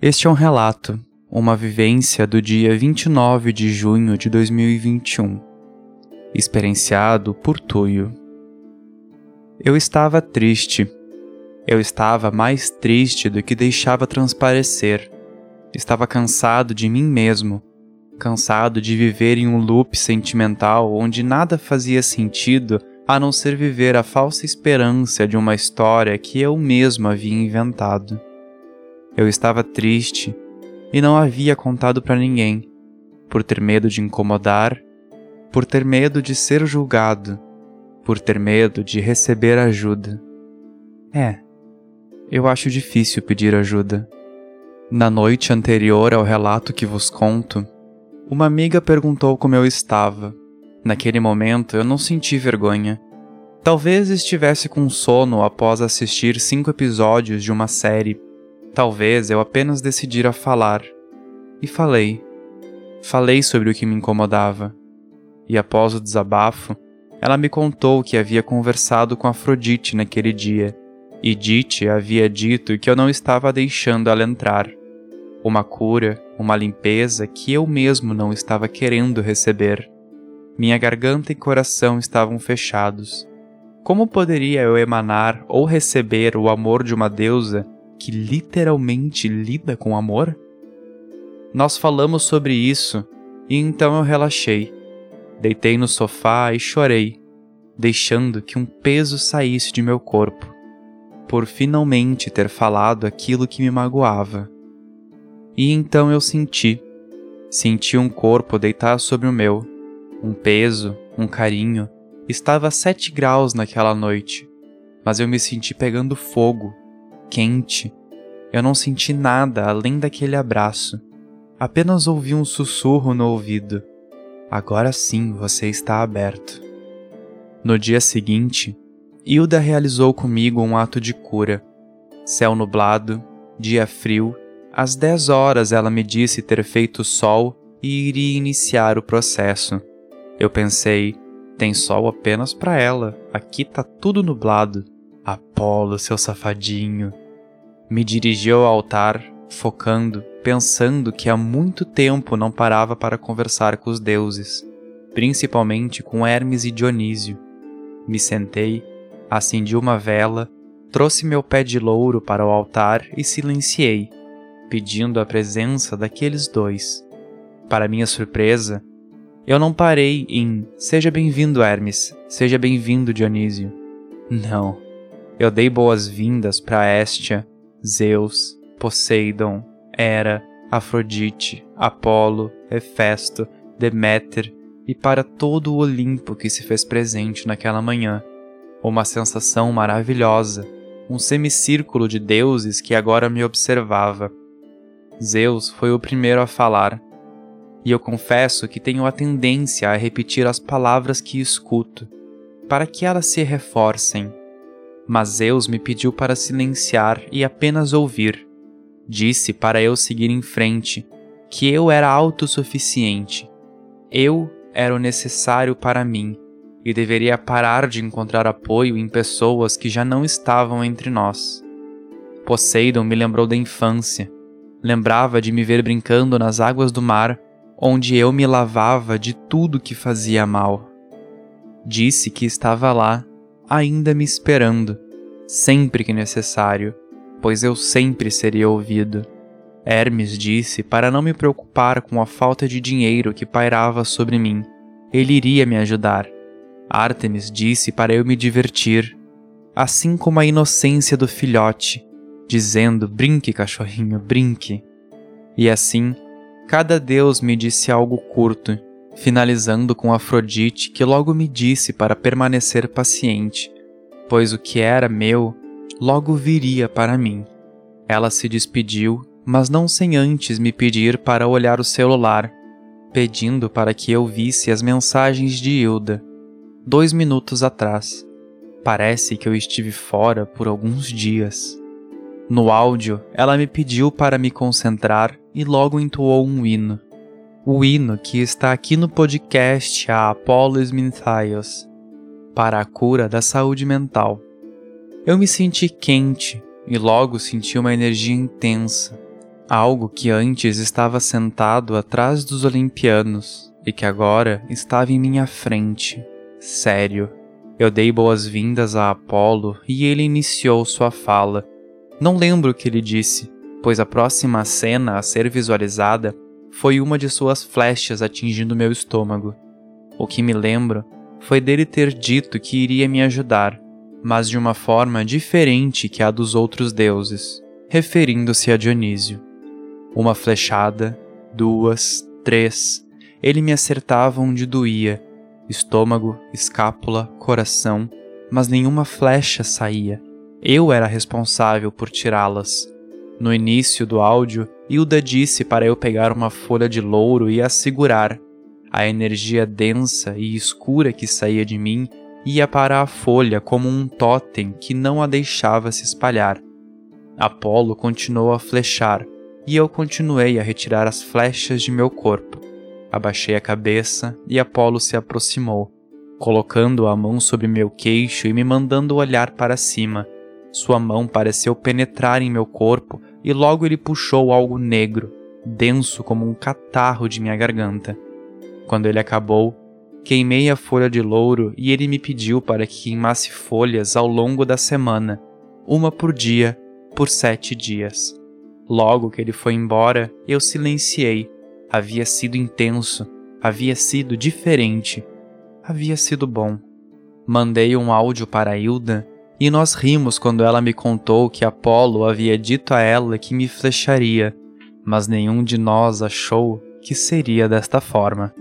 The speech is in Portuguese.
Este é um relato, uma vivência do dia 29 de junho de 2021, experienciado por Tuyo. Eu estava triste. Eu estava mais triste do que deixava transparecer. Estava cansado de mim mesmo, cansado de viver em um loop sentimental onde nada fazia sentido a não ser viver a falsa esperança de uma história que eu mesmo havia inventado. Eu estava triste e não havia contado para ninguém, por ter medo de incomodar, por ter medo de ser julgado, por ter medo de receber ajuda. É, eu acho difícil pedir ajuda. Na noite anterior ao relato que vos conto, uma amiga perguntou como eu estava Naquele momento eu não senti vergonha. Talvez estivesse com sono após assistir cinco episódios de uma série. Talvez eu apenas decidira falar. E falei. Falei sobre o que me incomodava. E após o desabafo, ela me contou que havia conversado com Afrodite naquele dia. E Dite havia dito que eu não estava deixando ela entrar. Uma cura, uma limpeza que eu mesmo não estava querendo receber. Minha garganta e coração estavam fechados. Como poderia eu emanar ou receber o amor de uma deusa que literalmente lida com amor? Nós falamos sobre isso e então eu relaxei. Deitei no sofá e chorei, deixando que um peso saísse de meu corpo, por finalmente ter falado aquilo que me magoava. E então eu senti, senti um corpo deitar sobre o meu um peso, um carinho. Estava a sete graus naquela noite, mas eu me senti pegando fogo, quente. Eu não senti nada além daquele abraço. Apenas ouvi um sussurro no ouvido. Agora sim você está aberto. No dia seguinte, Hilda realizou comigo um ato de cura. Céu nublado, dia frio, às dez horas ela me disse ter feito sol e iria iniciar o processo. Eu pensei, tem sol apenas para ela, aqui tá tudo nublado. Apolo, seu safadinho. Me dirigi ao altar, focando, pensando que há muito tempo não parava para conversar com os deuses, principalmente com Hermes e Dionísio. Me sentei, acendi uma vela, trouxe meu pé de louro para o altar e silenciei, pedindo a presença daqueles dois. Para minha surpresa, eu não parei em Seja bem-vindo, Hermes, seja bem-vindo, Dionísio. Não. Eu dei boas-vindas para Estia, Zeus, Poseidon, Hera, Afrodite, Apolo, Hefesto, Deméter e para todo o Olimpo que se fez presente naquela manhã. Uma sensação maravilhosa, um semicírculo de deuses que agora me observava. Zeus foi o primeiro a falar e eu confesso que tenho a tendência a repetir as palavras que escuto, para que elas se reforcem. Mas Zeus me pediu para silenciar e apenas ouvir. Disse para eu seguir em frente, que eu era autossuficiente. Eu era o necessário para mim e deveria parar de encontrar apoio em pessoas que já não estavam entre nós. Poseidon me lembrou da infância. Lembrava de me ver brincando nas águas do mar onde eu me lavava de tudo que fazia mal. Disse que estava lá, ainda me esperando, sempre que necessário, pois eu sempre seria ouvido. Hermes disse para não me preocupar com a falta de dinheiro que pairava sobre mim. Ele iria me ajudar. Artemis disse para eu me divertir, assim como a inocência do filhote, dizendo: brinque, cachorrinho, brinque. E assim, Cada deus me disse algo curto, finalizando com Afrodite, que logo me disse para permanecer paciente, pois o que era meu logo viria para mim. Ela se despediu, mas não sem antes me pedir para olhar o celular, pedindo para que eu visse as mensagens de Hilda, dois minutos atrás. Parece que eu estive fora por alguns dias. No áudio, ela me pediu para me concentrar e logo entoou um hino. O hino que está aqui no podcast a Apollo Sminthaios, para a cura da saúde mental. Eu me senti quente e logo senti uma energia intensa. Algo que antes estava sentado atrás dos olimpianos e que agora estava em minha frente. Sério. Eu dei boas-vindas a Apolo e ele iniciou sua fala. Não lembro o que ele disse, pois a próxima cena a ser visualizada foi uma de suas flechas atingindo meu estômago. O que me lembro foi dele ter dito que iria me ajudar, mas de uma forma diferente que a dos outros deuses, referindo-se a Dionísio. Uma flechada, duas, três. Ele me acertava onde doía, estômago, escápula, coração, mas nenhuma flecha saía. Eu era responsável por tirá-las. No início do áudio, Hilda disse para eu pegar uma folha de louro e a segurar. A energia densa e escura que saía de mim ia para a folha como um totem que não a deixava se espalhar. Apolo continuou a flechar, e eu continuei a retirar as flechas de meu corpo. Abaixei a cabeça e Apolo se aproximou, colocando a mão sobre meu queixo e me mandando olhar para cima. Sua mão pareceu penetrar em meu corpo e logo ele puxou algo negro, denso como um catarro de minha garganta. Quando ele acabou, queimei a folha de louro e ele me pediu para que queimasse folhas ao longo da semana, uma por dia, por sete dias. Logo que ele foi embora, eu silenciei. Havia sido intenso, havia sido diferente, havia sido bom. Mandei um áudio para Hilda e nós rimos quando ela me contou que Apolo havia dito a ela que me flecharia, mas nenhum de nós achou que seria desta forma.